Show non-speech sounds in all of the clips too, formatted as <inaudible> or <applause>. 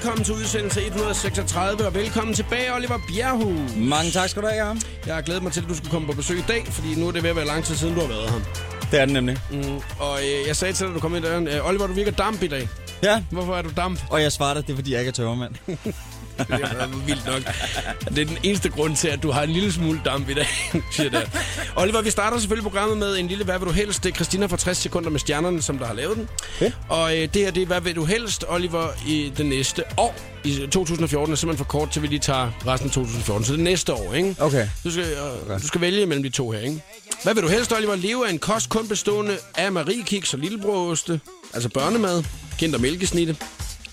velkommen til udsendelse 136, og velkommen tilbage, Oliver Bjerghus. Mange tak skal du have, Jacob. Jeg har glædet mig til, at du skulle komme på besøg i dag, fordi nu er det ved at være lang tid siden, du har været her. Det er den nemlig. Mm, og øh, jeg sagde til dig, da du kom ind i døren, øh, Oliver, du virker damp i dag. Ja, Hvorfor er du damp? og jeg svarer dig, det er fordi, jeg ikke er tømmermand. <laughs> Det er vildt nok. Det er den eneste grund til, at du har en lille smule damp i dag, <laughs> siger det. Oliver, vi starter selvfølgelig programmet med en lille Hvad vil du helst? Det er Christina fra 60 sekunder med stjernerne, som der har lavet den. Okay. Og øh, det her, det er Hvad vil du helst, Oliver, i det næste år. I 2014 er simpelthen for kort til, vi lige tager resten af 2014. Så det er næste år, ikke? Okay. Du skal, øh, du skal vælge mellem de to her, ikke? Hvad vil du helst, Oliver? Leve af en kost kun bestående af mariekiks og lillebroste, altså børnemad, kind og mælkesnitte,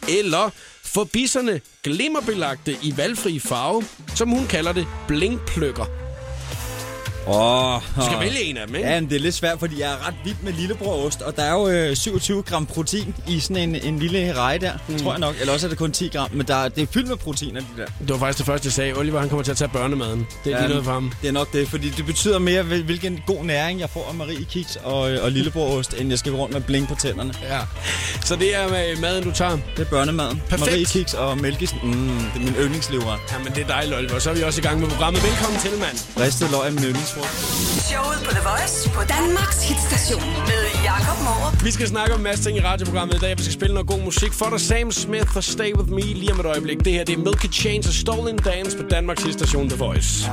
eller for bisserne glimmerbelagte i valgfri farve, som hun kalder det, blinkpløkker. Oh, Du skal vælge en af dem, ikke? Ja, men det er lidt svært, fordi jeg er ret vild med lillebrødost, og der er jo øh, 27 gram protein i sådan en, en lille reje der, mm. tror jeg nok. Eller også er det kun 10 gram, men der, det er fyldt med proteiner, de der. Det var faktisk det første, jeg sagde. Oliver, han kommer til at tage børnemaden. Det er lige noget for ham. Det er nok det, fordi det betyder mere, hvil- hvilken god næring jeg får af Marie Kiks og, øh, og lillebrødost, end jeg skal gå rundt med blink på tænderne. Ja. Så det er med maden, du tager. Det er børnemaden. Perfekt. Marie Kiks og mælkes. Mm, det er min yndlingslever. Jamen, det er dejligt, Oliver. Så er vi også i gang med programmet. Velkommen til, mand. Ristet løg er min. Showet på The Voice på Danmarks hitstation med Jakob Morup. Vi skal snakke om en masse ting i radioprogrammet i dag. Vi skal spille noget god musik for dig. Sam Smith og Stay With Me lige om et øjeblik. Det her det er Milky Chains og Stolen Dance på Danmarks station The Voice.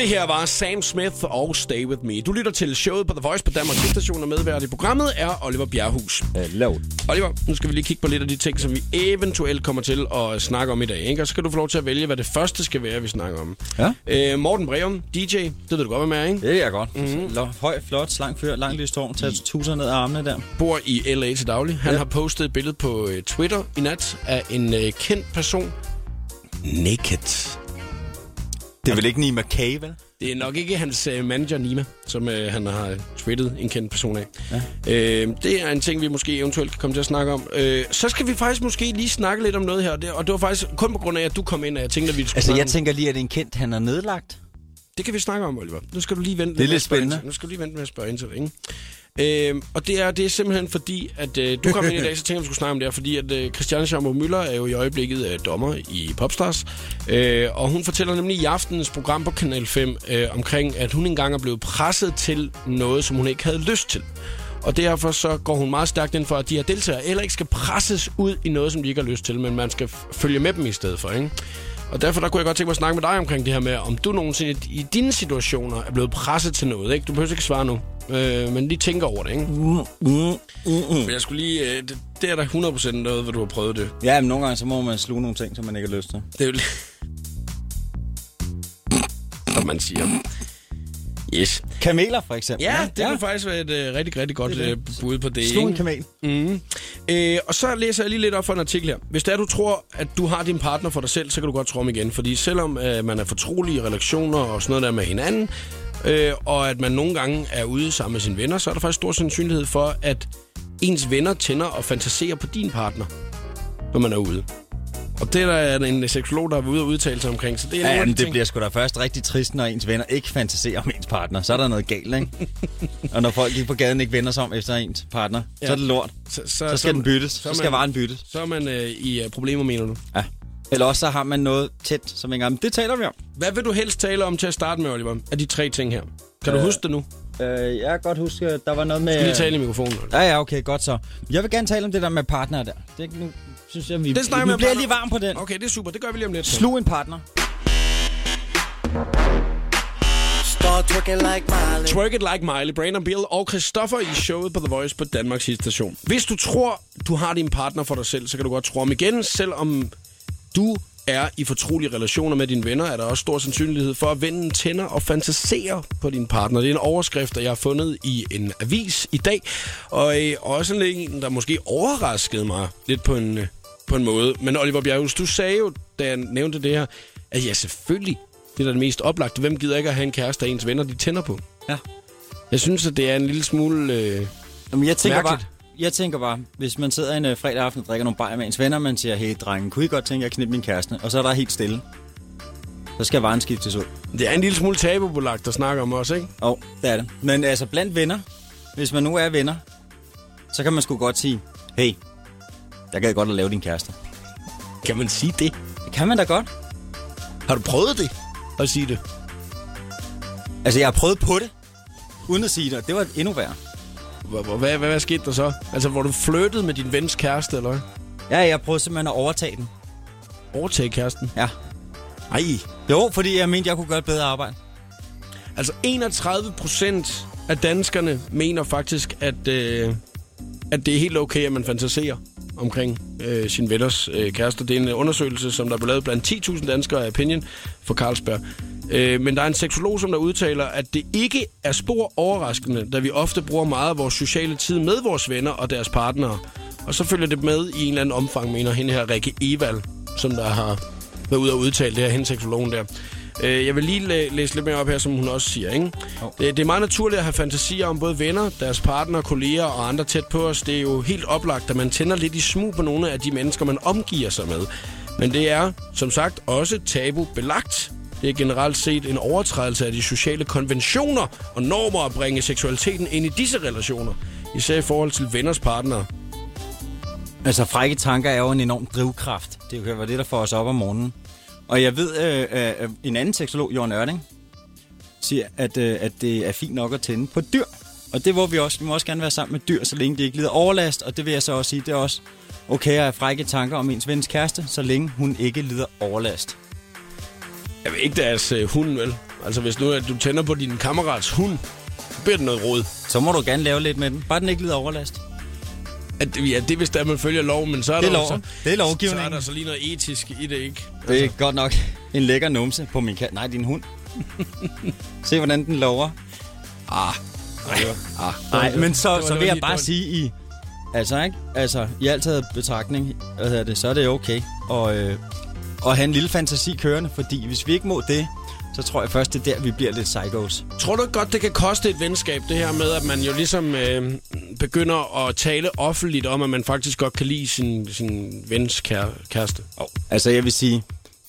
Det her var Sam Smith og Stay With Me. Du lytter til showet på The Voice på Danmarks station og medvært i programmet er Oliver Bjerghus. Hello. Oliver, nu skal vi lige kigge på lidt af de ting, som vi eventuelt kommer til at snakke om i dag. Ikke? Og så skal du få lov til at vælge, hvad det første skal være, vi snakker om. Ja. Øh, Morten Breum, DJ, det ved du godt, hvad med er, ikke? Det er godt. Mm-hmm. Høj, flot, slank fyr, lang lyst hår, tager tusind ned af armene der. bor i LA til daglig. Han ja. Ja. har postet et billede på øh, Twitter i nat af en øh, kendt person. Naked. Det er vel ikke Nima K, vel? Det er nok ikke hans øh, manager Nima, som øh, han har twittet en kendt person af. Ja. Øh, det er en ting, vi måske eventuelt kan komme til at snakke om. Øh, så skal vi faktisk måske lige snakke lidt om noget her. Det, og det var faktisk kun på grund af, at du kom ind, at jeg tænkte, at vi skulle Altså, jeg om. tænker lige, at det er en kendt, han er nedlagt. Det kan vi snakke om, Oliver. Nu skal du lige vente Det er med lidt ind spændende. til- Nu skal du lige vente med at spørge ind til det, ikke? Øhm, og det er, det er simpelthen fordi, at øh, du kom ind i dag, så tænkte jeg, vi skulle snakke om det her, fordi at øh, Christiane Schammer Møller er jo i øjeblikket øh, dommer i Popstars, øh, og hun fortæller nemlig i aftenens program på Kanal 5 øh, omkring, at hun engang er blevet presset til noget, som hun ikke havde lyst til. Og derfor så går hun meget stærkt ind for, at de her deltagere heller ikke skal presses ud i noget, som de ikke har lyst til, men man skal følge med dem i stedet for, ikke? Og derfor der kunne jeg godt tænke mig at snakke med dig omkring det her med, om du nogensinde i dine situationer er blevet presset til noget, ikke? Du behøver ikke svare nu, øh, men lige tænker over det, ikke? Mm, mm, mm, mm. Jeg skulle lige... Øh, det, det er da 100% noget, hvor du har prøvet det. Ja, men nogle gange så må man sluge nogle ting, som man ikke har lyst til. Det er jo... Som man siger. Yes. Kameler, for eksempel. Ja, det kunne faktisk være et øh, rigtig, rigtig godt Det er øh, bud på det, Slug en kamel. Mm. Øh, og så læser jeg lige lidt op for en artikel her. Hvis det er, du tror, at du har din partner for dig selv, så kan du godt tro om igen. Fordi selvom øh, man er fortrolig i relationer og sådan noget der med hinanden, øh, og at man nogle gange er ude sammen med sine venner, så er der faktisk stor sandsynlighed for, at ens venner tænder og fantaserer på din partner, når man er ude. Og det er der en seksolog, der har været ude og udtale sig omkring. Så det er Ja, men det ting- bliver sgu da først rigtig trist, når ens venner ikke fantaserer om ens partner. Så er der noget galt, ikke? <laughs> og når folk ikke på gaden ikke vender sig om efter ens partner, ja. så er det lort. så, Så skal den byttes. Så, er skal man- varen byttes. Så er man øh, i øh, problemer, mener du? Ja. Eller også så har man noget tæt, som ikke Det taler vi om. Hvad vil du helst tale om til at starte med, Oliver? Af de tre ting her. Kan du Øh, huske det nu? Øh, jeg kan godt huske, der var noget med... Du lige tale i mikrofonen. Oliver. Ja, ja, okay, godt så. Jeg vil gerne tale om det der med partner der. Det er nu, synes jeg, vi, Det snakker vi bliver lige varm på den. Okay, det er super. Det gør vi lige om lidt. Slug en partner. Start twerking like Miley. Twerk It Like Miley, Brandon Bill og Christoffer i showet på The Voice på Danmarks station. Hvis du tror, du har din partner for dig selv, så kan du godt tro om igen. Selvom du er i fortrolige relationer med dine venner, er der også stor sandsynlighed for, at vennen tænder og fantaserer på din partner. Det er en overskrift, der jeg har fundet i en avis i dag. Og øh, også en, der måske overraskede mig lidt på en, øh, på en måde. Men Oliver Bjerghus, du sagde jo, da jeg nævnte det her, at ja, selvfølgelig, det er da det mest oplagte. Hvem gider ikke at have en kæreste, der ens venner de tænder på? Ja. Jeg synes, at det er en lille smule... Øh, Jamen, jeg tænker bare, Mærkeligt. jeg tænker bare, hvis man sidder en uh, fredag aften og drikker nogle bajer med ens venner, man siger, hey drengen, kunne I godt tænke at knippe min kæreste? Og så er der helt stille. Så skal varen skiftes ud. det er en lille smule tabubelagt at snakke om også, ikke? Og det er det. Men altså blandt venner, hvis man nu er venner, så kan man sgu godt sige, hey, jeg gad godt at lave din kæreste. Kan man sige det? Det kan man da godt. Har du prøvet det? At sige det? Altså, jeg har prøvet på det, uden at sige det, og det var endnu værre. Hvad, hvad, hvad, skete der så? Altså, hvor du flyttede med din vens kæreste, eller hvad? Ja, jeg har prøvet simpelthen at overtage den. Overtage kæresten? Ja. Ej. Jo, fordi jeg mente, jeg kunne gøre et bedre arbejde. Altså 31 procent af danskerne mener faktisk, at, øh, at det er helt okay, at man fantaserer omkring øh, sin venners øh, kærester. Det er en øh, undersøgelse, som der blev lavet blandt 10.000 danskere af Opinion for Carlsberg. Øh, men der er en seksolog, som der udtaler, at det ikke er spor overraskende, da vi ofte bruger meget af vores sociale tid med vores venner og deres partnere. Og så følger det med i en eller anden omfang, mener hende her Rikke Evald, som der har været ude og udtale det her, hende seksologen der. Øh, Jeg vil lige læ- læse lidt mere op her, som hun også siger. Ikke? Det, det er meget naturligt at have fantasier om både venner, deres partner, kolleger og andre tæt på os. Det er jo helt oplagt, at man tænder lidt i smug på nogle af de mennesker, man omgiver sig med. Men det er, som sagt, også tabu belagt. Det er generelt set en overtrædelse af de sociale konventioner og normer at bringe seksualiteten ind i disse relationer. Især i forhold til venners partnere. Altså, frække tanker er jo en enorm drivkraft. Det kan være det, der får os op om morgenen. Og jeg ved, øh, øh, en anden seksolog, Jørgen Ørting, siger, at, øh, at det er fint nok at tænde på dyr. Og det må vi også. Vi må også gerne være sammen med dyr, så længe de ikke lider overlast. Og det vil jeg så også sige, det er også okay at have frække tanker om ens vens kæreste, så længe hun ikke lider overlast. Jeg ved ikke deres øh, hund, vel? Altså, hvis nu at du tænder på din kammerats hund, så bliver det noget råd. Så må du gerne lave lidt med den. Bare den ikke lider overlast. At, ja, det er hvis der man følger loven, men så er Det er der loven. Så, Det er lovgivningen. Så er der så lige noget etisk i det, ikke? Det er godt nok en lækker numse på min kat. Nej, din hund. <laughs> Se, hvordan den lover. Ah. Ah. Nej, men så, var- så det vil jeg bare sige i... Altså, ikke? Altså, i alt taget betragtning, hvad hedder det, så er det okay at, øh, at have en lille fantasi kørende, fordi hvis vi ikke må det, så tror jeg først, det er der, vi bliver lidt psychos. Tror du ikke godt, det kan koste et venskab, det her med, at man jo ligesom øh, begynder at tale offentligt om, at man faktisk godt kan lide sin, sin vens kære, kæreste? Oh. Altså, jeg vil sige,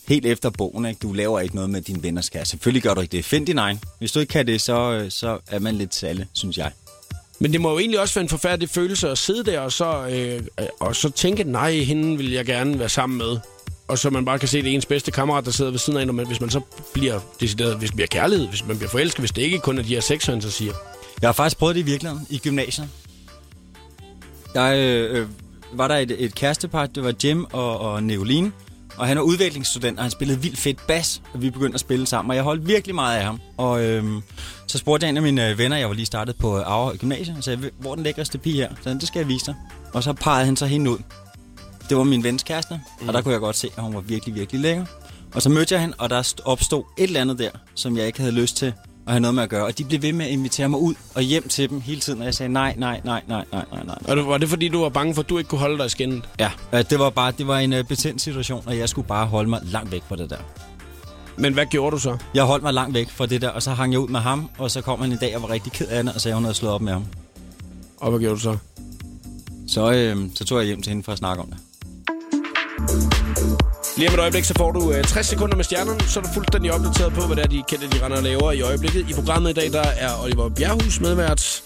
helt efter bogen, ikke? du laver ikke noget med din venners kæreste. Selvfølgelig gør du ikke det. Find din egen. Hvis du ikke kan det, så, øh, så er man lidt salle, synes jeg. Men det må jo egentlig også være en forfærdelig følelse at sidde der og så, øh, øh, og så tænke, nej, hende vil jeg gerne være sammen med. Og så man bare kan se, det er ens bedste kammerat, der sidder ved siden af en, og man- hvis man så bliver decideret, hvis det bliver kærlighed, hvis man bliver forelsket, hvis det ikke kun er de her siger. Jeg har faktisk prøvet det i virkeligheden i gymnasiet. Jeg øh, øh, var der et, et kærestepar, det var Jim og, og Neoline. Og han er udviklingsstudent, og han spillede vildt fedt bas, og vi begyndte at spille sammen. Og jeg holdt virkelig meget af ham. Og øh, så spurgte jeg en af mine øh, venner, jeg var lige startet på Aarhus Gymnasium, og sagde, hvor er den lækreste pige her? Så han, det skal jeg vise dig. Og så pegede han så hende ud. Det var min vens kæreste, mm. og der kunne jeg godt se, at hun var virkelig, virkelig lækker. Og så mødte jeg hende, og der st- opstod et eller andet der, som jeg ikke havde lyst til at have noget med at gøre. Og de blev ved med at invitere mig ud og hjem til dem hele tiden, og jeg sagde nej, nej, nej, nej, nej, nej, nej. Og det, var det fordi, du var bange for, at du ikke kunne holde dig i skinnet? Ja, det var bare det var en uh, betændt situation, og jeg skulle bare holde mig langt væk fra det der. Men hvad gjorde du så? Jeg holdt mig langt væk fra det der, og så hang jeg ud med ham, og så kom han en dag og var rigtig ked af det, og sagde, at hun havde slået op med ham. Og hvad gjorde du så? Så, øh, så tog jeg hjem til hende for at snakke om det. Lige om et øjeblik, så får du øh, 60 sekunder med stjernerne, så er du fuldstændig opdateret på, hvad det er, de kendte, de render og laver i øjeblikket. I programmet i dag, der er Oliver Bjerghus medvært.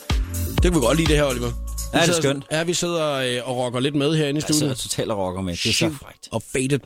Det kan vi godt lide, det her, Oliver. Ja, det er skønt. Ja, vi sidder øh, og rocker lidt med herinde i Jeg sidder studiet. totalt og rocker med. Det er så frækt. og faded.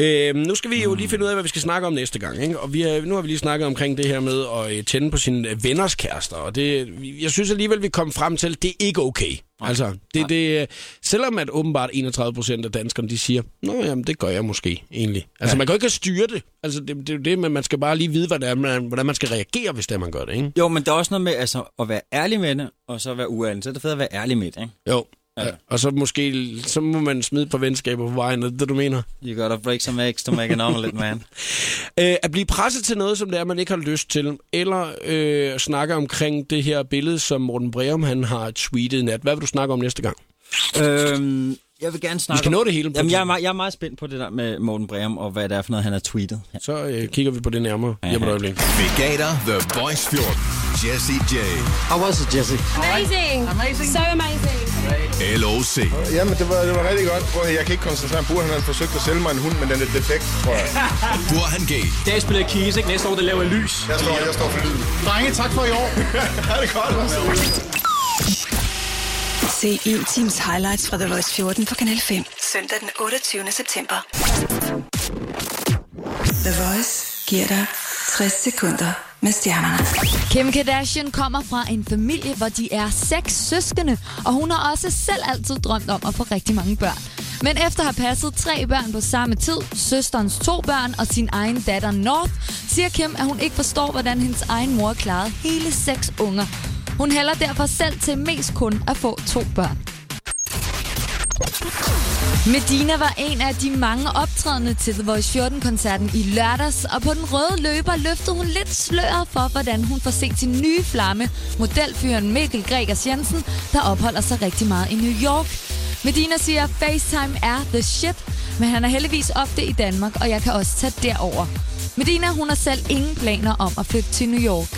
Øh, nu skal vi jo lige finde ud af, hvad vi skal snakke om næste gang. Ikke? Og vi er, nu har vi lige snakket omkring det her med at øh, tænde på sine øh, venners kærester. Og det, jeg synes alligevel, vi kom frem til, at det er ikke okay. Altså, det, det, selvom at åbenbart 31 procent af danskerne, de siger, Nå jamen, det gør jeg måske egentlig. Altså, Ja. man kan jo ikke styre det. Altså, det, det er jo det, men man skal bare lige vide, hvordan man, hvordan man skal reagere, hvis det er, man gør det, ikke? Jo, men der er også noget med altså, at være ærlig med det, og så være uærlig. Så er det fedt at være ærlig med det, ikke? Jo. Ja. Ja. Og så måske, så må man smide på venskaber på vejen, er det det, du mener? You gotta break some eggs to make an omelet, man. <laughs> Øh, at blive presset til noget, som det er, man ikke har lyst til, eller øh, snakke omkring det her billede, som Morten Breum han har tweetet nat. Hvad vil du snakke om næste gang? øhm, jeg vil gerne snakke Vi skal om- nå det hele. Jamen, jeg er, meget, jeg er meget spændt på det der med Morten Breum, og hvad det er for noget, han har tweetet. Ja. Så øh, kigger vi på det nærmere Ja. øjeblik. Vegator The Voice 14. Jesse J. How was it, Jesse? Amazing. Amazing. So amazing. LOC. Jamen, det var, det var rigtig godt. Prøv, jeg kan ikke koncentrere mig. Burde han have forsøgt at sælge mig en hund, men den er defekt, tror jeg. <laughs> Burhan G. I dag spiller jeg keys, ikke? Næste år, det laver jeg lys. Jeg står, jeg står for lyden. Drenge, tak for i år. <laughs> ha' det godt. Se en times highlights fra The Voice 14 på Kanal 5. Søndag den 28. september. The Voice giver dig 60 sekunder med stjernerne. Kim Kardashian kommer fra en familie, hvor de er seks søskende, og hun har også selv altid drømt om at få rigtig mange børn. Men efter at have passet tre børn på samme tid, søsterens to børn og sin egen datter North, siger Kim, at hun ikke forstår, hvordan hendes egen mor klarede hele seks unger. Hun hælder derfor selv til mest kun at få to børn. Medina var en af de mange optrædende til The Voice 14-koncerten i lørdags, og på den røde løber løftede hun lidt sløret for, hvordan hun får set sin nye flamme, modelfyren Mikkel Gregers Jensen, der opholder sig rigtig meget i New York. Medina siger, FaceTime er the shit, men han er heldigvis ofte i Danmark, og jeg kan også tage derover. Medina, hun har selv ingen planer om at flytte til New York.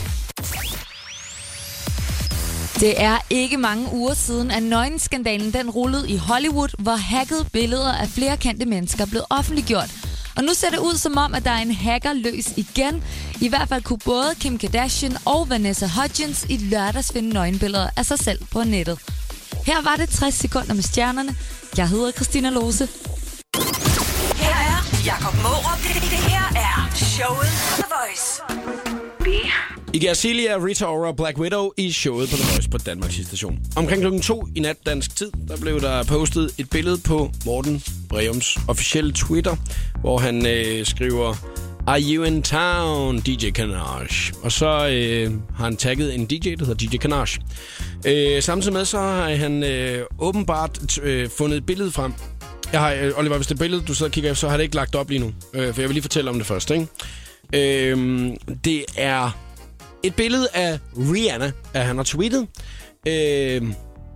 Det er ikke mange uger siden, at nøgenskandalen den rullede i Hollywood, hvor hackede billeder af flere kendte mennesker blev offentliggjort. Og nu ser det ud som om, at der er en hacker løs igen. I hvert fald kunne både Kim Kardashian og Vanessa Hudgens i lørdags finde nøgenbilleder af sig selv på nettet. Her var det 60 sekunder med stjernerne. Jeg hedder Christina Lose. Her er Jakob Mårup. Det, det her er showet på The Voice. Iggy Azalea, Rita Ora og Black Widow i showet på The Voice på Danmarks station. Omkring klokken 2 i nat dansk tid, der blev der postet et billede på Morten Breums officielle Twitter, hvor han øh, skriver Are you in town, DJ Kanage? Og så øh, har han tagget en DJ, der hedder DJ Kanage. Øh, samtidig med, så har han øh, åbenbart øh, fundet et billede frem. Jeg har, øh, Oliver, hvis det billede, du sidder og kigger efter, så har det ikke lagt op lige nu. Øh, for jeg vil lige fortælle om det først, ikke? Øh, det er et billede af Rihanna, at han har tweetet. Øh,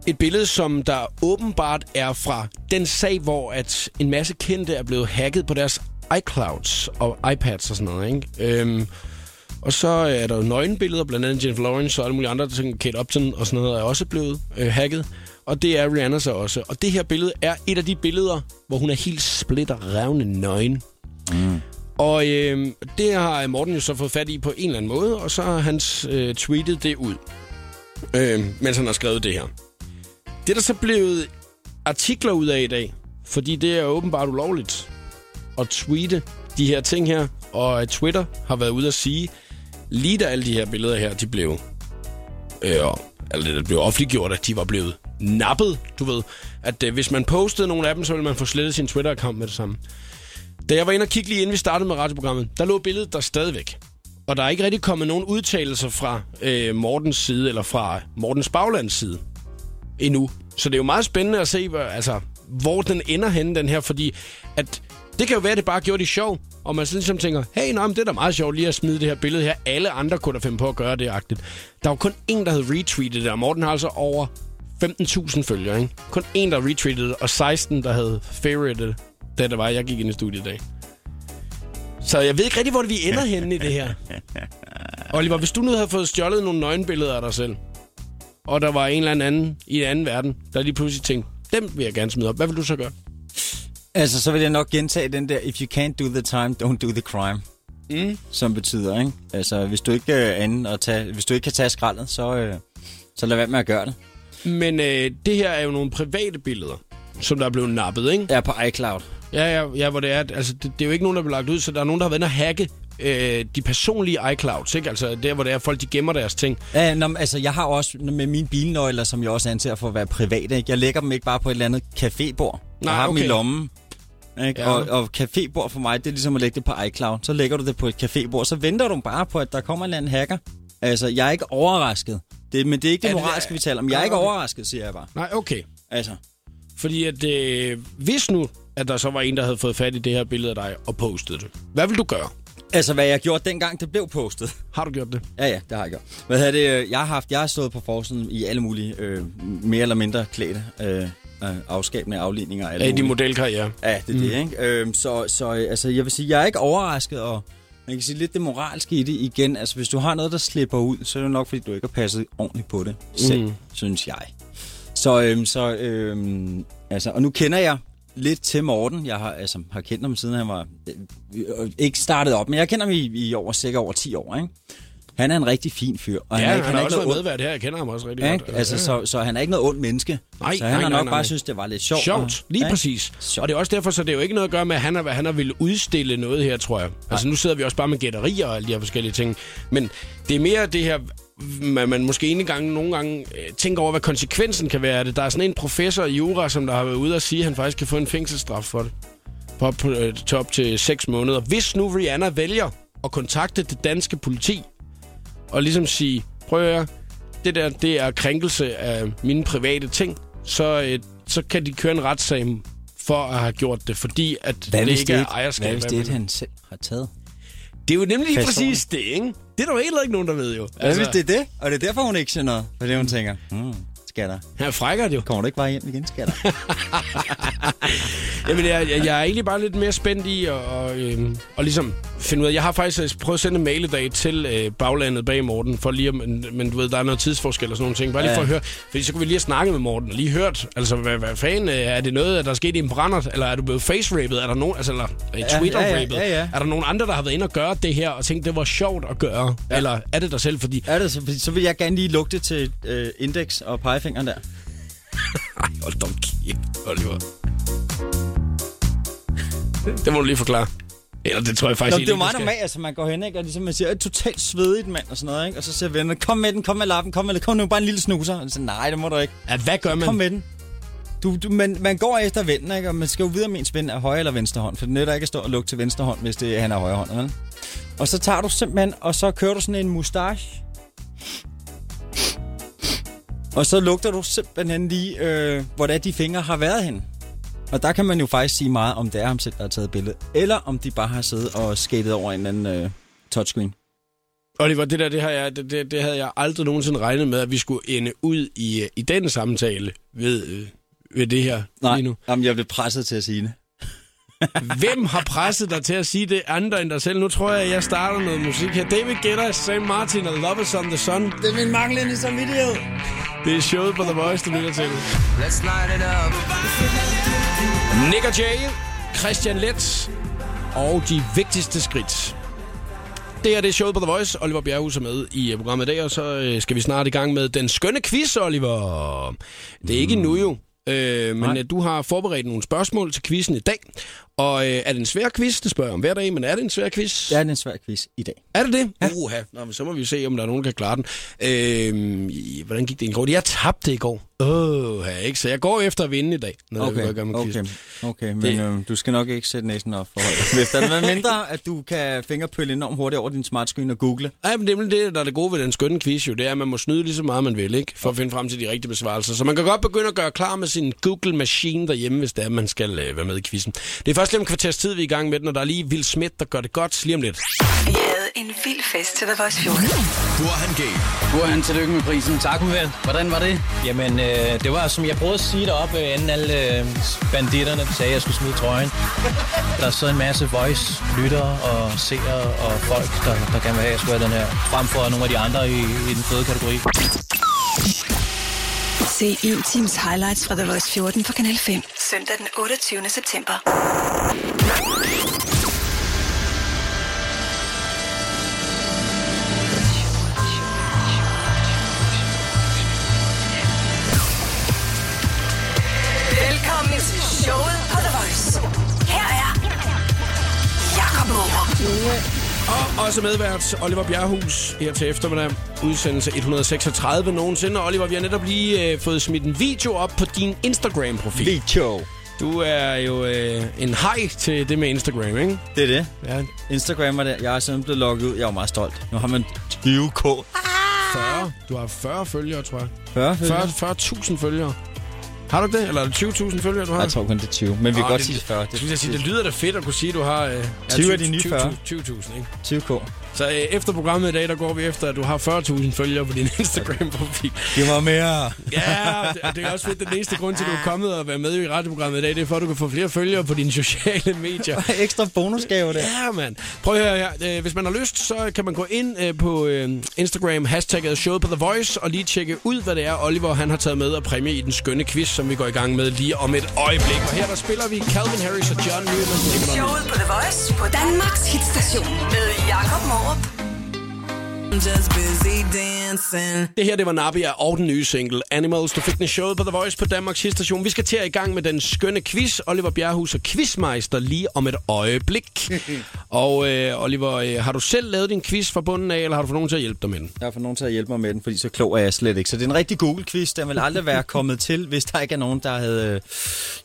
et billede, som der åbenbart er fra den sag, hvor at en masse kendte er blevet hacket på deres iClouds og iPads og sådan noget. Ikke? Øhm, og så er der jo nøgenbilleder, blandt andet Jennifer Lawrence og alle mulige andre ting. Kate Upton og sådan noget er også blevet øh, hacket. Og det er Rihanna så også. Og det her billede er et af de billeder, hvor hun er helt splitter revne nøgen. Mm. Og øh, det har Morten jo så fået fat i på en eller anden måde, og så har han øh, tweetet det ud, øh, mens han har skrevet det her. Det er der så blevet artikler ud af i dag, fordi det er åbenbart ulovligt at tweete de her ting her, og Twitter har været ude at sige, lige da alle de her billeder her, de blev, øh, eller det blev offentliggjort, at de var blevet nappet, du ved, at øh, hvis man postede nogle af dem, så ville man få slettet sin Twitter-account med det samme. Da jeg var inde og kigge lige inden vi startede med radioprogrammet, der lå billedet der stadigvæk. Og der er ikke rigtig kommet nogen udtalelser fra øh, Mortens side, eller fra Mortens baglands side endnu. Så det er jo meget spændende at se, hvor, altså, hvor den ender henne, den her, fordi at det kan jo være, at det bare gjorde det sjov, og man sådan ligesom tænker, hey, nej, men det er da meget sjovt lige at smide det her billede her. Alle andre kunne da finde på at gøre det, agtigt. Der var kun en, der havde retweetet det, og Morten har altså over 15.000 følgere, ikke? Kun en, der retweetede det, og 16, der havde favoritet, da det var, jeg gik ind i studiet i dag. Så jeg ved ikke rigtig, hvor vi ender henne i det her. <laughs> Oliver, hvis du nu havde fået stjålet nogle nøgenbilleder af dig selv, og der var en eller anden i en anden verden, der lige pludselig tænkte, dem vil jeg gerne smide op. Hvad vil du så gøre? Altså, så vil jeg nok gentage den der, if you can't do the time, don't do the crime. Mm. Som betyder, ikke? Altså, hvis du ikke, øh, anden at tage, hvis du ikke kan tage skraldet, så, øh, så lad være med at gøre det. Men øh, det her er jo nogle private billeder, som der er blevet nappet, ikke? Ja, på iCloud. Ja, ja, ja hvor det er, altså, det, det er jo ikke nogen, der er blevet lagt ud, så der er nogen, der har været inde og hacke øh, de personlige iClouds, ikke? Altså der, hvor det er, folk de gemmer deres ting. Ja, nå, altså, jeg har også med mine bilnøgler, som jeg også anser for at være private, ikke? Jeg lægger dem ikke bare på et eller andet cafébord. Nej, jeg har okay. dem i lommen. Ikke? Ja. Og, og cafébord for mig, det er ligesom at lægge det på iCloud. Så lægger du det på et cafébord, så venter du bare på, at der kommer en eller anden hacker. Altså, jeg er ikke overrasket. Det, men det er ikke det Er det- moralske, vi taler om. Jeg er ikke overrasket, siger jeg bare. Nej, okay. Altså, Fordi at øh, hvis nu, at der så var en, der havde fået fat i det her billede af dig og postet det, hvad vil du gøre? altså hvad jeg gjorde dengang, det blev postet. Har du gjort det? Ja, ja, det har jeg gjort. Hvad hedder det? øh, Jeg har haft, jeg har stået på forsiden i alle mulige, øh, mere eller mindre klædte, øh, øh, afskabende afledninger. af din modelkarriere. Ja, det er mm. det, ikke? Øhm, så, så øh, altså, jeg vil sige, jeg er ikke overrasket, og man kan sige lidt det moralske i det igen. Altså, hvis du har noget, der slipper ud, så er det nok, fordi du ikke har passet ordentligt på det selv, mm. synes jeg. Så, øhm, så øhm, altså, og nu kender jeg lidt til Morten. Jeg har, altså, har kendt ham siden han var øh, ikke startet op, men jeg kender ham i, i over, sikkert over 10 år, ikke? Han er en rigtig fin fyr. Og Ja, er han, ikke, han har også været medvært her. Jeg kender ham også rigtig Ja, godt. Altså, så, så han er ikke noget ondt menneske. Nej, så han nej, har nej, nok nej. bare synes, det var lidt sjovt. Sjovt, lige Ja, præcis. Sjovt. Og det er også derfor, så det er jo ikke noget at gøre med, at han har, han har ville udstille noget her, tror jeg. Altså nu sidder vi også bare med gætterier og alle de her forskellige ting. Men det er mere det her, man, man måske en gang, nogle gange øh, tænker over, hvad konsekvensen kan være af det. Der er sådan en professor i jura, som der har været ude og sige, at han faktisk kan få en fængselsstraf for det. På op, øh, til op til 6 måneder. Hvis nu Rihanna vælger at kontakte det danske politi og ligesom sige, prøv at høre, det der, det er krænkelse af mine private ting, så, øh, så kan de køre en retssag for at have gjort det, fordi at Hvad det ikke det, er ejerskab. hvad hvis det, er, han selv har taget? det er jo nemlig lige præcis det, ikke? Det er der jo heller ikke nogen, der ved jo. Hvad altså, hvis det er det? Og det er derfor, hun ikke siger noget. Fordi hun tænker, hmm, skatter. Han er frækker jo. Kommer du ikke bare hjem igen, skatter? <laughs> Jamen, jeg, jeg, jeg er egentlig bare lidt mere spændt i at og, øhm, og ligesom finde ud af... Jeg har faktisk øh, prøvet at sende en mail i dag til øh, baglandet bag Morten, for lige at, men, men du ved, der er noget tidsforskel og sådan nogle ting. Bare lige Ja. for at høre, fordi så kunne vi lige have snakket med Morten og lige hørt, altså hvad, hvad fanden, øh, er det noget, der er sket i en brænder, eller er du blevet face-rapet? Er der nogen, altså, eller øh, Ja, Twitter-rapet? ja, ja, ja. Er der nogen andre, der har været inde og gøre det her, og tænkt, det var sjovt at gøre? Ja. Eller er det dig selv, fordi... er det så, fordi så vil jeg gerne lige lugte til øh, indeks og pegefingeren der. Ej, hold da kæft, Oliver. Det må du lige forklare. Eller det tror jeg faktisk Nå, det er jo meget normalt, altså man går hen, ikke? og ligesom man siger, er totalt svedigt mand og sådan noget, ikke? og så siger vennerne, kom med den, kom med lappen, kom med kom nu, bare en lille snuser. Og så, nej, det må du ikke. Ja, hvad gør man? Kom med den. Du, du, man, man går efter vennen, ikke? og man skal jo vide, om ens ven er højre eller venstre hånd, for det nytter ikke at stå og lugte til venstre hånd, hvis det er, han er højre hånd. Vel? Og så tager du simpelthen, og så kører du sådan en mustache. Og så lugter du simpelthen lige, øh, hvor det er, de fingre har været hen. Og der kan man jo faktisk sige meget, om det er ham selv, der har taget billedet, eller om de bare har siddet og skatet over en eller anden øh, touchscreen. Oliver, det der, det, jeg, det, det, det havde jeg aldrig nogensinde regnet med, at vi skulle ende ud i, øh, i den samtale ved, øh, ved det her lige nu. Jamen, jeg blev presset til at sige det. <laughs> Hvem har presset dig til at sige det andre end dig selv? Nu tror jeg, at jeg starter noget musik her. David Guetta, Sam Martin og Love is on the Sun. Det er min manglende samvittighed. Det er showet på The Voice, du lytter til. Let's light it up. Nick og Jay, Christian Let og de vigtigste skridt. Det er det er showet på The Voice. Oliver Bjerghus er med i øh, programmet i dag, og så øh, skal vi snart i gang med den skønne quiz, Oliver. Det er ikke endnu jo, øh, men Nej. øh, du har forberedt nogle spørgsmål til quizzen i dag. Og øh, er det en svær quiz? Det spørger jeg om hver dag, men er det en svær quiz? Det er en svær quiz i dag. Er det det? Ja. Uha. Nå, men så må vi se, om der er nogen, der kan klare den. Øh, hvordan gik det i går? Jeg tabte i går. Åh, oh, ikke? Så jeg går efter at vinde i dag, når jeg i gang med okay, okay. Men Det- øh, du skal nok ikke sætte næsen op for højt. Hvis der er noget mindre, at du kan fingerpølle enormt hurtigt over din smartscreen og google. Ja, men det er det, der er det gode ved den skønne quiz, jo. Det er, at man må snyde lige så meget, man vil, ikke? For at finde frem til de rigtige besvarelser. Så man kan godt begynde at gøre klar med sin Google-maskine derhjemme, hvis det er, at man skal øh, være med i quizzen. Det er først lige om kvarters tid, vi er i gang med den, og der er lige Will Smith, der gør det godt lige om lidt. Vi havde en vild fest til The Voice 14. Burhan Gate, Burhan, tillykke med prisen. Tak, vel. Hvordan var det? Jamen, øh, Øh, det var, som jeg prøvede at sige deroppe, øh, inden alle øh, banditterne sagde, at jeg skulle smide trøjen. Der er så en masse voice-lyttere og seere og folk, der, der gerne vil have, at jeg skulle have den her, frem for nogle af de andre i, i den fede kategori. Se en times highlights fra The Voice 14 på Kanal 5. Søndag den 28. september. Morup. Og også medvært Oliver Bjerghus her til eftermiddag. Udsendelse 136 nogensinde. Og Oliver, vi har netop lige øh, fået smidt en video op på din Instagram-profil. Video. Du er jo øh, en hej til det med Instagram, ikke? Det er det. Ja, Instagram er det. Jeg er simpelthen blevet logget ud. Jeg er meget stolt. Nu har man 20k. 40. Du har 40 følgere, tror jeg. 40 følgere. 40 40.000 følgere. Har du det? Eller er det 20.000 følgere, du har? Jeg tror kun det er 20. Men vi kan godt det- sige 40. Det, det, sige, det lyder da fedt at kunne sige, at du har... Øh, 20 af de nye 40. 20.000, ikke? 20k. Så øh, efter programmet i dag, der går vi efter, at du har 40.000 følgere på din <laughs> Instagram-profil. Giv mig mere. Ja, og det, og det er også fedt. Den eneste grund til, at du er kommet og være med i radioprogrammet i dag, det er for, at du kan få flere følgere på dine sociale medier. <laughs> Ekstra bonusgave der. Ja, mand. Prøv at høre her. Øh, Hvis man har lyst, så kan man gå ind øh, på øh, Instagram, hashtagget showet på The Voice, og lige tjekke ud, hvad det er, Oliver han har taget med og præmie i den skønne quiz, som vi går i gang med lige om et øjeblik. Og her der spiller vi Calvin Harris og John Newman. Showet på The Voice på Danmarks hitstation med Jakob Morup. just busy dancing. Det her, det var Nabia og den nye single Animals. Du fik den showet på The Voice på Danmarks station. Vi skal til at i gang med den skønne quiz. Oliver Bjerghus er quizmeister lige om et øjeblik. <laughs> og øh, Oliver, øh, har du selv lavet din quiz fra bunden af, eller har du fået nogen til at hjælpe dig med den? Jeg har fået nogen til at hjælpe mig med den, fordi så klog er jeg slet ikke. Så det er en rigtig Google-quiz. Den vil aldrig være <laughs> kommet til, hvis der ikke er nogen, der havde øh,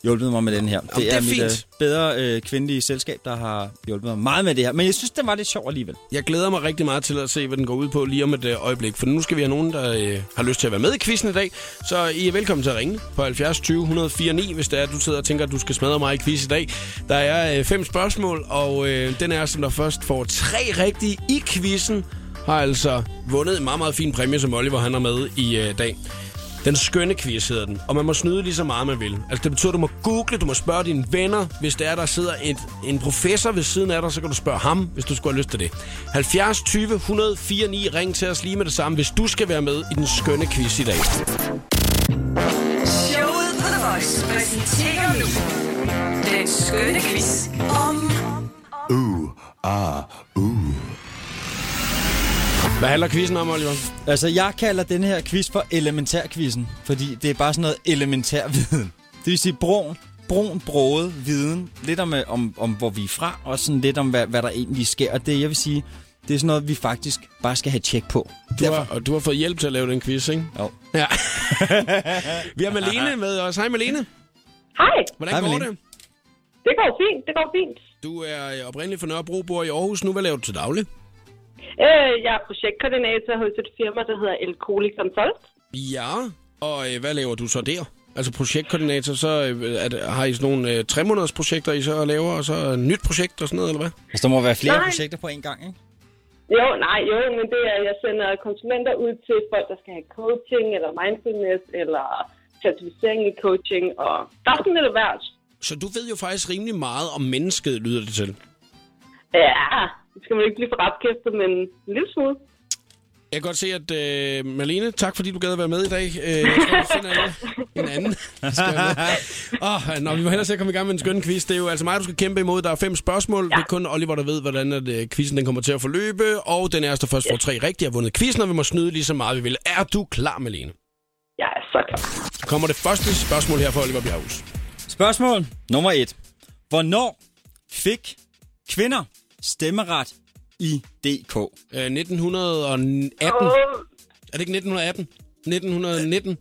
hjulpet mig med den her. det er mit fint. øh, bedre øh, kvindelige selskab, der har hjulpet mig meget med det her. Men jeg synes, den var lidt sjov alligevel. Jeg glæder mig rigtig meget til at se, hvad den går ud på lige om et øh, øjeblik. For nu skal vi have nogen, der øh, har lyst til at være med i quizzen i dag. Så I er velkommen til at ringe på 70 20 104 9, hvis det er, at du sidder og tænker, at du skal smadre mig i quiz i dag. Der er øh, fem spørgsmål, og øh, den er, som der først får tre rigtige i quizzen, har altså vundet en meget, meget fin præmie, som Oliver han er med i øh, dag. Den skønne quiz hedder den, og man må snyde lige så meget, man vil. Altså det betyder, at du må google, du må spørge dine venner. Hvis det er, der sidder et, en professor ved siden af dig, så kan du spørge ham, hvis du skulle have lyst til det. 70 20 104 9, ring til os lige med det samme, hvis du skal være med i den skønne quiz i dag. Showet på The Voice præsenterer nu den skønne quiz om Hvad handler quizzen om, Oliver? Altså, jeg kalder den her quiz for elementærquizzen, fordi det er bare sådan noget elementær viden. Det vil sige brun, brun, broget viden. Lidt om, øh, om, om, hvor vi er fra, og sådan lidt om, hvad, hvad der egentlig sker. Og det, jeg vil sige, det er sådan noget, vi faktisk bare skal have tjek på. Du har, og du har fået hjælp til at lave den quiz, ikke? Jo. Ja. <laughs> vi har Malene med os. Hej Malene. Hej, Hvordan Hej, går Malene. det? det går fint, det går fint. Du er oprindeligt fra Nørrebro, bor i Aarhus nu. Hvad laver du til daglig? Øh, jeg er projektkoordinator hos et firma, der hedder El Coli Consult. Ja, og øh, hvad laver du så der? Altså projektkoordinator, så øh, er det, har I sådan nogle øh, tre måneders projekter, I så laver, og så et nyt projekt og sådan noget, eller hvad? Altså, der må være flere Nej. projekter på en gang, ikke? Jo, nej, jo, men det er, jeg sender konsulenter ud til folk, der skal have coaching, eller mindfulness, eller certificering i coaching, og der er sådan lidt af hvert. Så du ved jo faktisk rimelig meget om mennesket, lyder det til. Ja, det skal man ikke blive for rapkæftet, men en lille smule. Jeg kan godt se, at øh, Malene, tak fordi du gad at være med i dag. Øh, jeg tror, vi finder en, en anden. Åh, nå, vi må hellere se at komme i gang med en skøn quiz. Det er jo altså mig, du skal kæmpe imod. Der er fem spørgsmål. Ja. Det er kun Oliver, der ved, hvordan at, øh, quizzen den kommer til at forløbe. Og den er der først får tre rigtige har vundet quizzen, og vi må snyde lige så meget, vi vil. Er du klar, Malene? Jeg er så klar. Kommer det første spørgsmål her fra Oliver Bjerghus. Spørgsmål nummer et. Hvornår fik kvinder stemmeret i DK? Øh, 1918. Åh, Er det ikke 1918? 1919?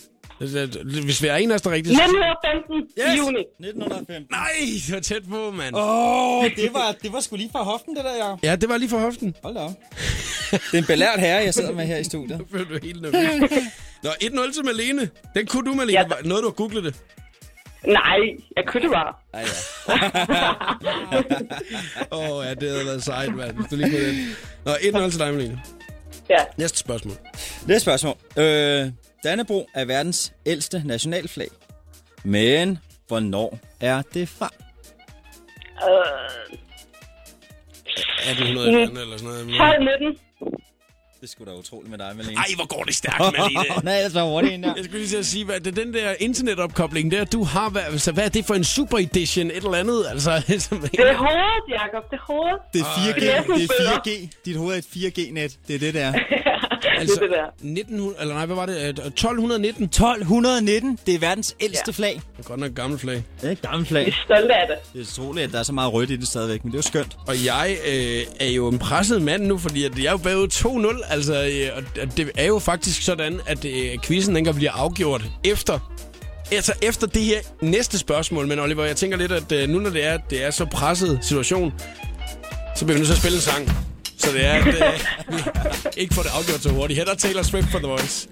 Hvis vi er en af os, der er rigtigt... 1915 yes. juni. 1905. Nej, det var tæt på, mand. Åh, oh, det var, det var sgu lige fra hoften, det der, ja. Ja, det var lige for hoften. Hold da op. Det er en belært herre, jeg sidder med her i studiet. <laughs> føler du helt nervøs. Nå, 1-0 til Malene. Den kunne du, Malene. Ja. Noget, du har googlet det. Nej, jeg kunne det bare. Ej, ja. <laughs> Åh, oh, ja, det havde været sejt, mand. hvis Du lige kunne den. Nå, 1-0 til dig, Malene. Ja. Næste spørgsmål. Næste spørgsmål. Øh, Dannebro er verdens ældste nationalflag. Men hvornår er det fra? Øh, 1800 eller sådan noget. 12, 19. Det skulle da utroligt med dig, Malene. Ej, hvor går det stærkt, Malene. <laughs> Nej, jeg så hurtigt ind der. Jeg skulle lige til at sige, hvad det er den der internetopkobling der, du har. Hvad, altså, hvad er det for en super edition, et eller andet? Altså, <laughs> som- Det er hovedet, Jacob. Det er hovedet. Det er 4G. Det er Det er bedre. 4G. Dit hoved er et 4G-net. Det er det, der. <laughs> <laughs> altså, det der. 1900, eller nej, hvad var det? Øh, 1219? 1219. Det er verdens ældste ja. flag. Det er godt nok et gammelt flag. Det er et gammelt Vi flag. er stolte af det. Det er utroligt, at der er så meget rødt i det stadigvæk, men det er jo skønt. Og jeg øh, er jo en presset mand nu, fordi at jeg er jo bagud 2-0. Altså, øh, og og det er jo faktisk sådan, at øh, quizzen den kan blive afgjort efter Altså efter det her næste spørgsmål, men Oliver, jeg tænker lidt, at øh, nu når det er, det er så presset situation, så bliver vi nødt til at spille en sang. Så det er, at øh, vi ikke får det afgjort så hurtigt. Her der er Taylor Swift for The Voice.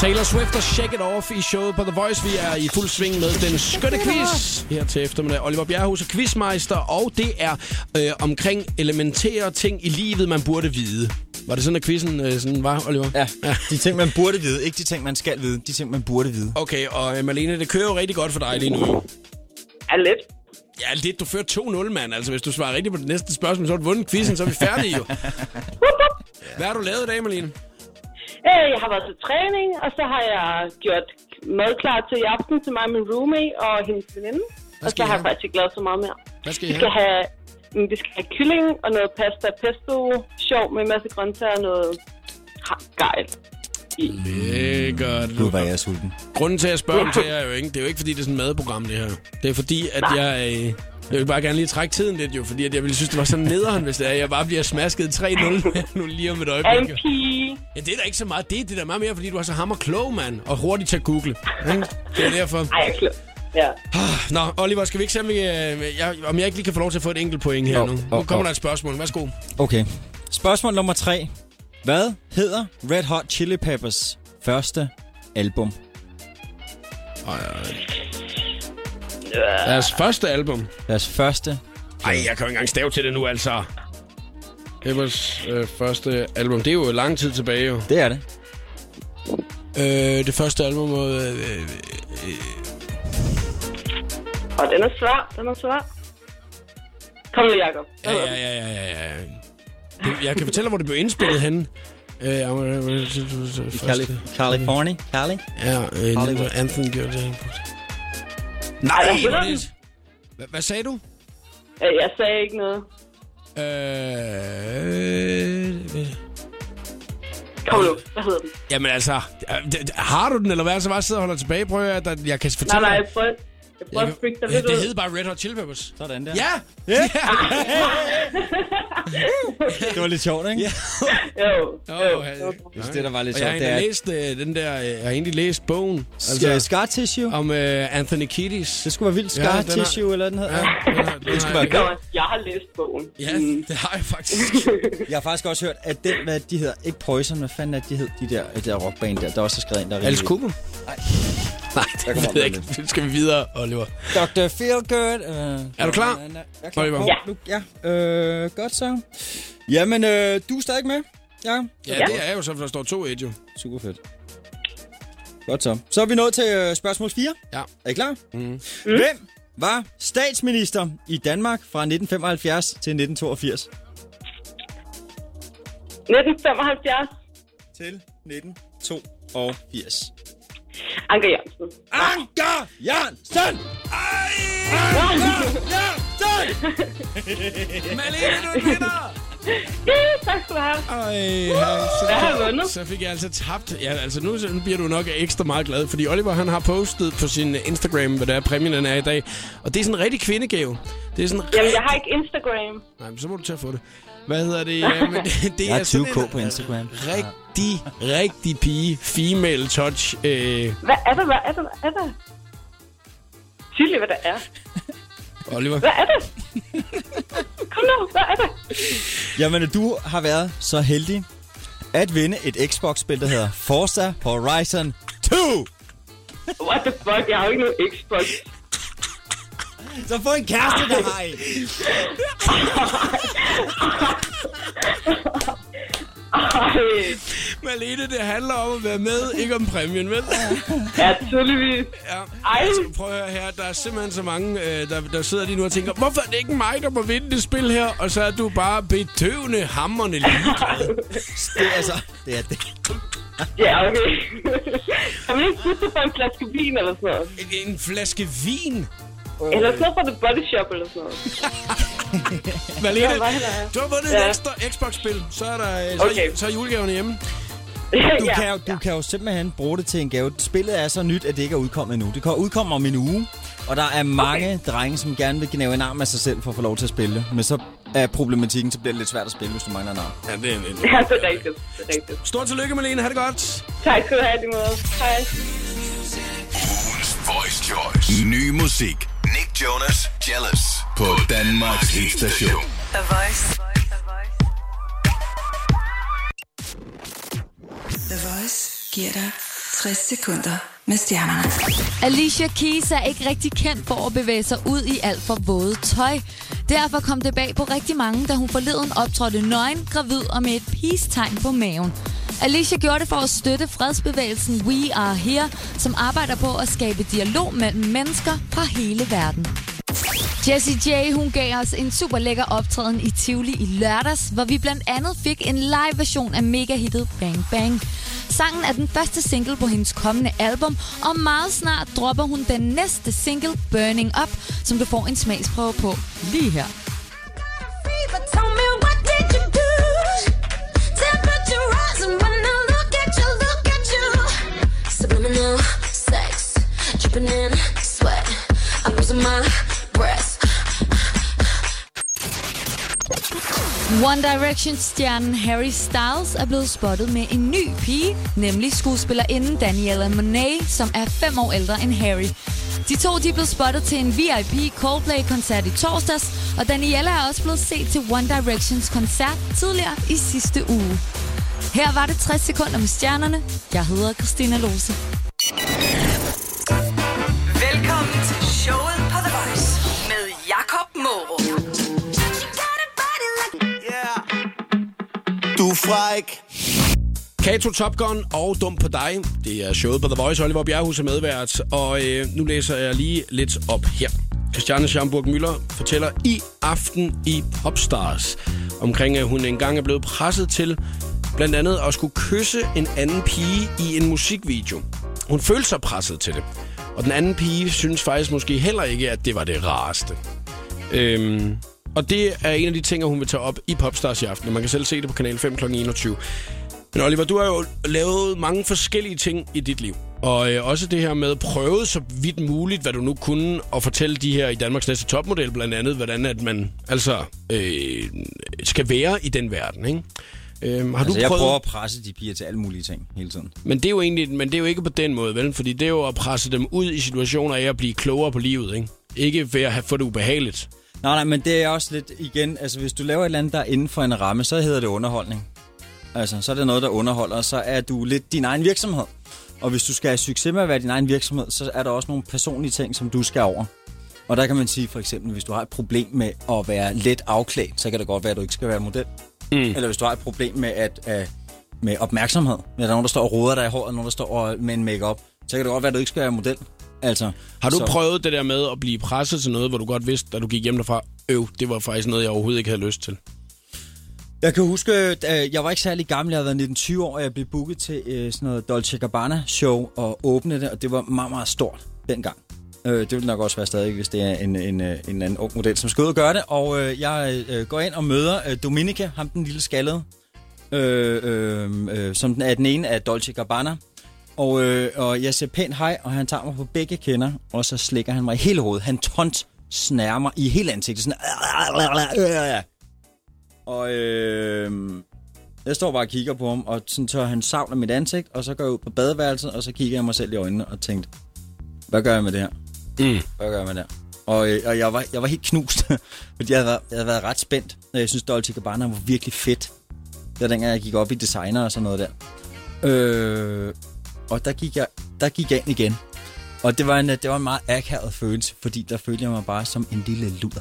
Taylor Swift og Shake It Off i showet på The Voice. Vi er i fuld sving med den skønne quiz her til eftermiddag. Oliver Bjerghus er quizmeister, og det er øh, omkring elementære ting i livet, man burde vide. Var det sådan, at quizzen øh, sådan var, Oliver? Ja, de ting, man burde vide. Ikke de ting, man skal vide. De ting, man burde vide. Okay, og øh, Malene, det kører jo rigtig godt for dig lige nu. Er lidt. Ja, lidt. Du fører 2-0, mand. Altså, hvis du svarer rigtigt på det næste spørgsmål, så har du vundet quizzen, så er vi færdige jo. <laughs> Hvad har du lavet i dag, Malene? Øh, Jeg har været til træning, og så har jeg gjort mad klar til i aften til mig, min roommate og hendes veninde. Og så I har jeg have? faktisk ikke lavet så meget mere. Hvad skal Vi I skal have? have, mm, vi skal have kylling og noget pasta pesto, sjov med en masse grøntsager og noget ha- gejl. Lækkert. Nu var jeg sulten. Grunden til, at jeg spørger om det er jo ikke, det er jo ikke, fordi det er sådan et madprogram, det her. Det er fordi, at jeg... Øh, jeg vil bare gerne lige trække tiden lidt, jo, fordi at jeg ville synes, det var sådan nederen, hvis det er, at jeg bare bliver smasket 3-0 <laughs> nu lige om et øjeblik. pige. Ja, det er da ikke så meget det. Det er da meget mere, fordi du er så hammer klog, mand. Og hurtigt til at google. Det er derfor. Ej, jeg klog. Ja. Nå, Oliver, skal vi ikke se, om, vi, øh, jeg, om jeg ikke lige kan få lov til at få et enkelt point her Jo, nu? Nu kommer jo. der et spørgsmål. Værsgo. Okay. Spørgsmål nummer tre. Hvad hedder Red Hot Chili Peppers første album? Deres første album. Deres første. Ej, jeg kan jo ikke engang stave til det nu, altså. Peppers øh, første album. Det er jo lang tid tilbage, jo. Det er det. Øh, det første album... Øh, øh, Og den er svær, den er svær. Kom nu, Jacob. ja, ja, ja, ja, ja, ja. Det- Jeg kan fortælle, hvor det blev indspillet henne. Øh, må- Cali- California. Cali? Ja, øh, Hollywood. Anthony gjorde det. Ej, Nej, hvor det- Hvad, hvad sagde du? Øh, Jeg sagde ikke noget. Øh, Kom nu, hvad hedder den? jamen altså, øh, har du den, eller hvad? Så bare sidder og holder tilbage. Prøv at jeg kan Nej, fortælle nej, dig- jeg prøver, prøver at freak dig Ja, lidt det ud. hed bare Red Hot Chili Peppers. Sådan der. Ja! Ja. <laughs> Det var lidt sjovt, ikke? Ja. <laughs> Jo, jo. ja. Jeg synes, det, der var lidt Og jeg har sjovt, det er... læst øh, den der, øh, jeg har egentlig læst bogen. Altså, scar tissue? om øh, Anthony Kiedis. Det skulle være vildt. Ja, Scar har- tissue, eller den hedder. Ja, Ja. den har- den Det skulle har- være godt. Jeg har læst bogen. Ja, det har jeg faktisk. <laughs> Jeg har faktisk også hørt, at den, hvad de hedder, ikke Poison, hvad fanden er det, de hed, de der, de der rockband der, der også har skrevet ind, der er Alice Cooper? Nej. <laughs> Nej, Der det kommer ved jeg ikke. Nu skal vi videre, Oliver. Dr. Feelgood. Øh, Er du klar? Jeg er klar. Oliver? Ja. ja. Øh, godt så. Jamen, øh, du er stadig med? Ja. Ja, det er jo så, for der står 2-1 jo. Super fedt. Godt så. Så er vi nået til øh, spørgsmål 4. Ja. Er I klar? Mm. Hvem var statsminister i Danmark fra 1975 til 1982? 1975. Til 1982. Anker Jørgensen. Anker Jørgensen! Anker Jørgensen! <laughs> Malene, du er en vinder! Ja, <laughs> tak skal du have. Ej, Hvad har jeg så, vundet? så fik jeg altså tabt. Ja, altså nu, bliver du nok ekstra meget glad, fordi Oliver han har postet på sin Instagram, hvad der er præmien den er i dag. Og det er sådan en rigtig kvindegave. Det er sådan Jamen, jeg har ikke Instagram. Nej, men så må du til at få det. Hvad hedder det? <laughs> Ja, men det, det Jeg er er sådan 20k en på Instagram. rigtig, rigtig pige. Female touch. Øh, Hvad er det, hvad er det, hvad er det? Lige, hvad det er. Oliver. Hvad er det? <laughs> Kom nu, hvad er det? Jamen, du har været så heldig at vinde et Xbox-spil, der hedder Forza Horizon 2. What the fuck, jeg har jo ikke noget Xbox. Så få en kæreste, der har en. <laughs> Ej, Malene, det handler om at være med, ikke om præmien, vel? ja, tydeligvis. Ja. Ej. Altså, prøv at høre her. Der er simpelthen så mange, øh, der, der sidder lige nu og tænker, hvorfor er det ikke mig, der må vinde det spil her? Og så er du bare bedøvende, hammerne ligeglad. <laughs> Det er altså... Det er det. Ja, okay. kan man ikke putte på en flaske vin eller sådan noget? En, en flaske vin. Eller sådan noget fra The Body Shop eller sådan noget. <laughs> Malene, er du har vundet Ja. et ekstra Xbox-spil. Så er, der, øh, så, Okay. så er julegaverne hjemme. Du, <laughs> ja. kan jo, du kan jo simpelthen bruge det til en gave. Spillet er så nyt, at det ikke er udkommet endnu. Det kommer udkommer om en uge, og der er mange okay. drenge, som gerne vil gnave en arm af sig selv for at få lov til at spille. Men så er problematikken, så bliver det lidt svært at spille, hvis du mangler en arm. Ja, det er en, Ja, det er rigtigt. Det er rigtigt. Stort tillykke, Malene. Ha' det godt. Tak skal du have, lige måde. Hej. Voice Choice. Ny musik. Nick Jonas, Jealous. På Danmarks hitstation. The Voice. Giver dig 60 sekunder med stjernerne. Alicia Keys er ikke rigtig kendt for at bevæge sig ud i alt for våde tøj. Derfor kom det bag på rigtig mange, da hun forleden optrådte nøgen, gravid og med et peace-tegn på maven. Alicia gjorde det for at støtte fredsbevægelsen We Are Here, som arbejder på at skabe dialog mellem mennesker fra hele verden. Jessie J, hun gav os en super lækker optræden i Tivoli i lørdags, hvor vi blandt andet fik en live version af megahittet Bang Bang. Sangen er den første single på hendes kommende album, og meget snart dropper hun den næste single, Burning Up, som du får en smagsprøve på lige her. Free, but tell me what did you do? One Direction-stjernen Harry Styles er blevet spottet med en ny pige, nemlig skuespillerinden Daniela Monet, som er fem år ældre end Harry. De to de blev spottet til en VIP Coldplay-koncert i torsdags, og Daniela er også blevet set til One Directions koncert tidligere i sidste uge. Her var det 60 sekunder med stjernerne. Jeg hedder Christina Lose. Fræk. Kato Top Gun og Dum på dig. Det er showet på The Voice. Oliver Bjerghus er medvært. Og øh, nu læser jeg lige lidt op her. Christiane Schamburg Møller fortæller i aften i Popstars omkring, at hun engang er blevet presset til blandt andet at skulle kysse en anden pige i en musikvideo. Hun følte sig presset til det. Og den anden pige synes faktisk måske heller ikke, at det var det rareste. Øhm, og det er en af de ting, hun vil tage op i Popstars i aften. Man kan selv se det på Kanal 5 kl. 21. Men Oliver, du har jo lavet mange forskellige ting i dit liv. Og øh, også det her med prøvet så vidt muligt, hvad du nu kunne, og fortælle de her i Danmarks næste topmodel blandt andet, hvordan at man altså øh, skal være i den verden, ikke? Øhm, har altså, du jeg prøvet... prøver at presse de piger til alle mulige ting hele tiden. Men det er jo egentlig, men det er jo ikke på den måde, vel? Fordi det er jo at presse dem ud i situationer af at blive klogere på livet, ikke? Ikke ved at have, få det ubehageligt. Nej, nej, men det er også lidt igen, altså hvis du laver et eller andet, der er inden for en ramme, så hedder det underholdning. Altså, så er det noget, der underholder, og så er du lidt din egen virksomhed. Og hvis du skal have succes med at være din egen virksomhed, så er der også nogle personlige ting, som du skal over. Og der kan man sige for eksempel, hvis du har et problem med at være let afklædt, så kan det godt være, at du ikke skal være model. Mm. Eller hvis du har et problem med, at, uh, med opmærksomhed, med der er nogen, der står og roder dig i håret, og nogen, der står og, med en makeup, så kan det godt være, at du ikke skal være model. Altså, Har du så, prøvet det der med at blive presset til noget, hvor du godt vidste, da du gik hjem derfra, øv, det var faktisk noget, jeg overhovedet ikke havde lyst til? Jeg kan huske, at jeg var ikke særlig gammel, jeg havde været 19-20 år, og jeg blev booket til øh, sådan noget Dolce Gabbana show og åbne det, og det var meget, meget stort dengang. Øh, det vil nok også være stadig, hvis det er en, en, øh, en anden ung model, som skal ud og gøre det. Og jeg går ind og møder Dominica, ham den lille skaldede, øh, øh, øh, som den er den ene af Dolce Gabbana. Og, øh, og jeg siger pænt hej, og han tager mig på begge kender, og så slikker han mig i hele hovedet. Han tont snærer mig i hele ansigtet. Sådan, og øh, jeg står bare og kigger på ham, og sådan tør han savn af mit ansigt, og så går jeg ud på badeværelset, og så kigger jeg mig selv i øjnene og tænkte, hvad gør jeg med det her? Mm. Hvad gør jeg med det her? Og, øh, og jeg, var, jeg var helt knust, <laughs> fordi jeg havde, været, jeg havde været ret spændt. Jeg synes, Dolce Gabbana var virkelig fedt. Det var dengang, jeg gik op i designer og sådan noget der. Øh, og der gik, jeg, der gik jeg ind igen. Og det var, en, det var en meget akavet følelse, fordi der følte jeg mig bare som en lille luder.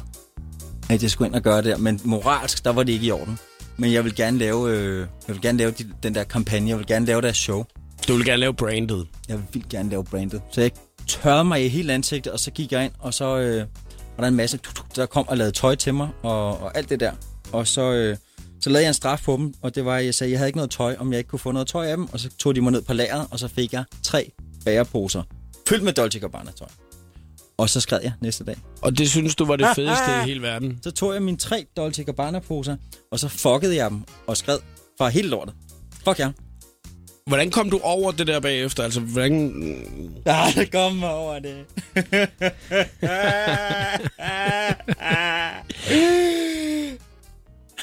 At jeg skulle ind og gøre det. Men moralsk, der var det ikke i orden. Men jeg vil gerne lave, øh, jeg vil gerne lave de, den der kampagne. Jeg vil gerne lave deres show. Du vil gerne lave brandet? Jeg vil gerne lave brandet. Så jeg tørrede mig i hele ansigtet, og så gik jeg ind, og så øh, var der en masse, der kom og lavede tøj til mig, og, og alt det der. Og så, øh, så lavede jeg en straf på dem, og det var, at jeg sagde, at jeg havde ikke noget tøj, om jeg ikke kunne få noget tøj af dem, og så tog de mig ned på lageret, og så fik jeg tre bæreposer fyldt med Dolce Gabbana tøj. Og så skred jeg næste dag. Og det synes du var det fedeste i hele verden? Så tog jeg mine tre Dolce Gabbana poser, og så fuckede jeg dem og skred fra hele lortet. Fuck jer. Hvordan kom du over det der bagefter? Altså, hvordan... Ja, <laughs> det kom over det. <laughs> <laughs>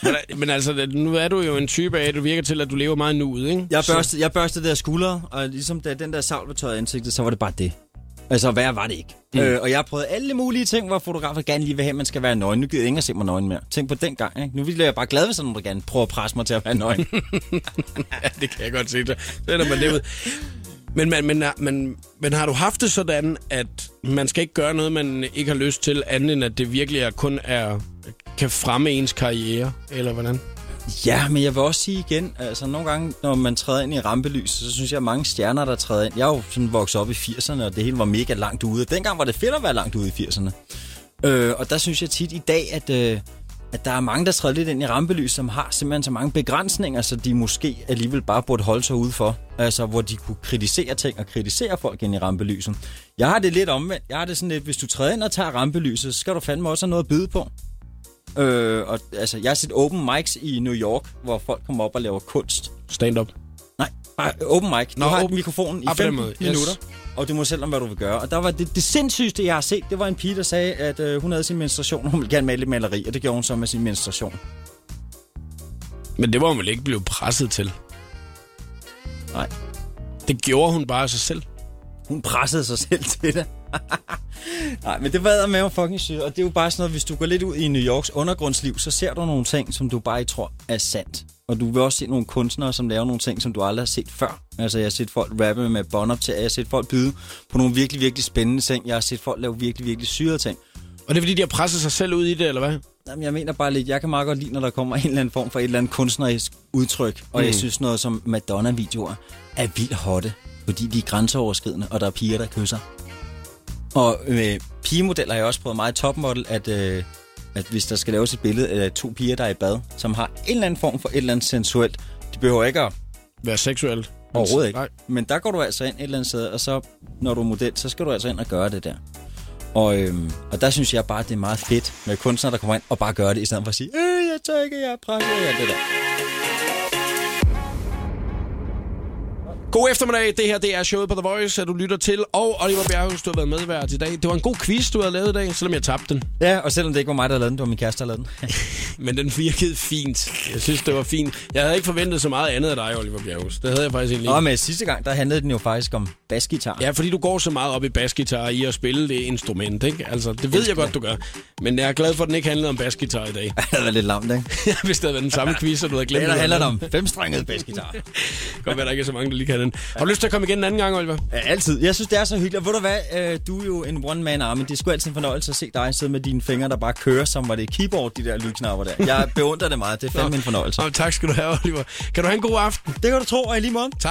Men, men altså, nu er du jo en type af, at du virker til, at du lever meget nuet, ikke? Jeg børstede, jeg børstede der skuldre, og ligesom da den der savl var ansigtet, så var det bare det. Altså, værre var det ikke. Mm. Øh, og jeg har prøvet alle mulige ting, hvor fotografer gerne lige vil have, at man skal være nøgen. Nu gider jeg ikke at se mig nøgen mere. Tænk på den gang, ikke? Nu vil jeg bare glad, hvis nogen der gerne prøver at presse mig til at være nøgen. <laughs> ja, det kan jeg godt se. Det er man det ud. Men, men, men, men, men har du haft det sådan, at man skal ikke gøre noget, man ikke har lyst til, andet end at det virkelig er, kun er, kan fremme ens karriere, eller hvordan? Ja, men jeg vil også sige igen, altså nogle gange, når man træder ind i rampelys, så synes jeg, at mange stjerner, der træder ind. Jeg er jo sådan vokset op i 80'erne, og det hele var mega langt ude. Dengang var det fedt at være langt ude i 80'erne. Øh, og der synes jeg tit i dag, at, øh, at der er mange, der træder lidt ind i rampelys, som har simpelthen så mange begrænsninger, så de måske alligevel bare burde holde sig udenfor. Altså, hvor de kunne kritisere ting og kritisere folk ind i rampelyset. Jeg har det lidt omvendt. Jeg har det sådan lidt, hvis du træder ind og tager rampelyset, så skal du fandme også have noget at byde på. Øh, og, altså, jeg har set open mics i New York, hvor folk kommer op og laver kunst. Stand-up? Nej, bare open mic. Du Nå, har open- mikrofonen i Ah, på den 15 måde, yes. minutter, og du må selv om, hvad du vil gøre. Og der var det, det sindssygste, jeg har set, det var en pige, der sagde, at øh, hun havde sin menstruation, og hun ville gerne male lidt maleri, og det gjorde hun så med sin menstruation. Men det var hun vel ikke blevet presset til? Nej. Det gjorde hun bare af sig selv. Hun pressede sig selv til det. <laughs> Nej, men det var med mig fucking sygt. Og det er jo bare sådan noget, hvis du går lidt ud i New Yorks undergrundsliv, så ser du nogle ting, som du bare ikke tror er sandt. Og du vil også se nogle kunstnere, som laver nogle ting, som du aldrig har set før. Altså, jeg har set folk rappe med bånd op til, jeg har set folk byde på nogle virkelig, virkelig spændende ting. Jeg har set folk lave virkelig, virkelig syrede ting. Og det er fordi, de har presset sig selv ud i det, eller hvad? Jamen, jeg mener bare lidt, jeg kan meget godt lide, når der kommer en eller anden form for et eller andet kunstnerisk udtryk. Og mm. jeg synes noget som Madonna-videoer er vildt hotte, fordi de er grænseoverskridende, og der er piger, der kysser. Og med pigemodeller har jeg også prøvet meget topmodel, at, øh, at hvis der skal laves et billede af to piger, der er i bad, som har en eller anden form for et eller andet sensuelt, de behøver ikke at Være seksuelt. Overhovedet ikke. Nej. Men der går du altså ind et eller andet sted, og så, når du er model, så skal du altså ind og gøre det der. Og, øhm, og der synes jeg bare, at det er meget fedt med kunstnere, der kommer ind og bare gør det, i stedet for at sige, øh, jeg tør ikke, jeg er prakket, og alt det der. God eftermiddag. Det her det er showet på The Voice, at du lytter til. Og Oliver Bjerghus, du har været medvært i dag. Det var en god quiz, du havde lavet i dag, selvom jeg tabte den. Ja, og selvom det ikke var mig, der lavede den, det var min kæreste, der lavede den. <laughs> Men den virkede fint. Jeg synes, det var fint. Jeg havde ikke forventet så meget andet af dig, Oliver Bjerghus. Det havde jeg faktisk egentlig Nå, ikke. men sidste gang, der handlede den jo faktisk om basgitar. Ja, fordi du går så meget op i basgitar i at spille det instrument, ikke? Altså, det ved jeg godt, du gør. Men jeg er glad for, at den ikke handlede om basgitar i dag. <laughs> det var lidt lamt, ikke? <laughs> Hvis det havde været den samme quiz, og du havde glemt det. handler det om femstrenget basgitar. Godt være, der ikke er så mange, der lige kan den. Har du lyst til at komme igen en anden gang, Oliver? Ja, altid. Jeg synes, det er så hyggeligt. Og ved du hvad, øh, du er jo en one-man army. Det er sgu altid en fornøjelse at se dig sidde med dine fingre, der bare kører, som var det keyboard, de der lydknapper der. Jeg beundrer det meget. Det er fandme en fornøjelse. Nå, tak skal du have, Oliver. Kan du have en god aften? Det kan du tro, og i lige måde. Tak.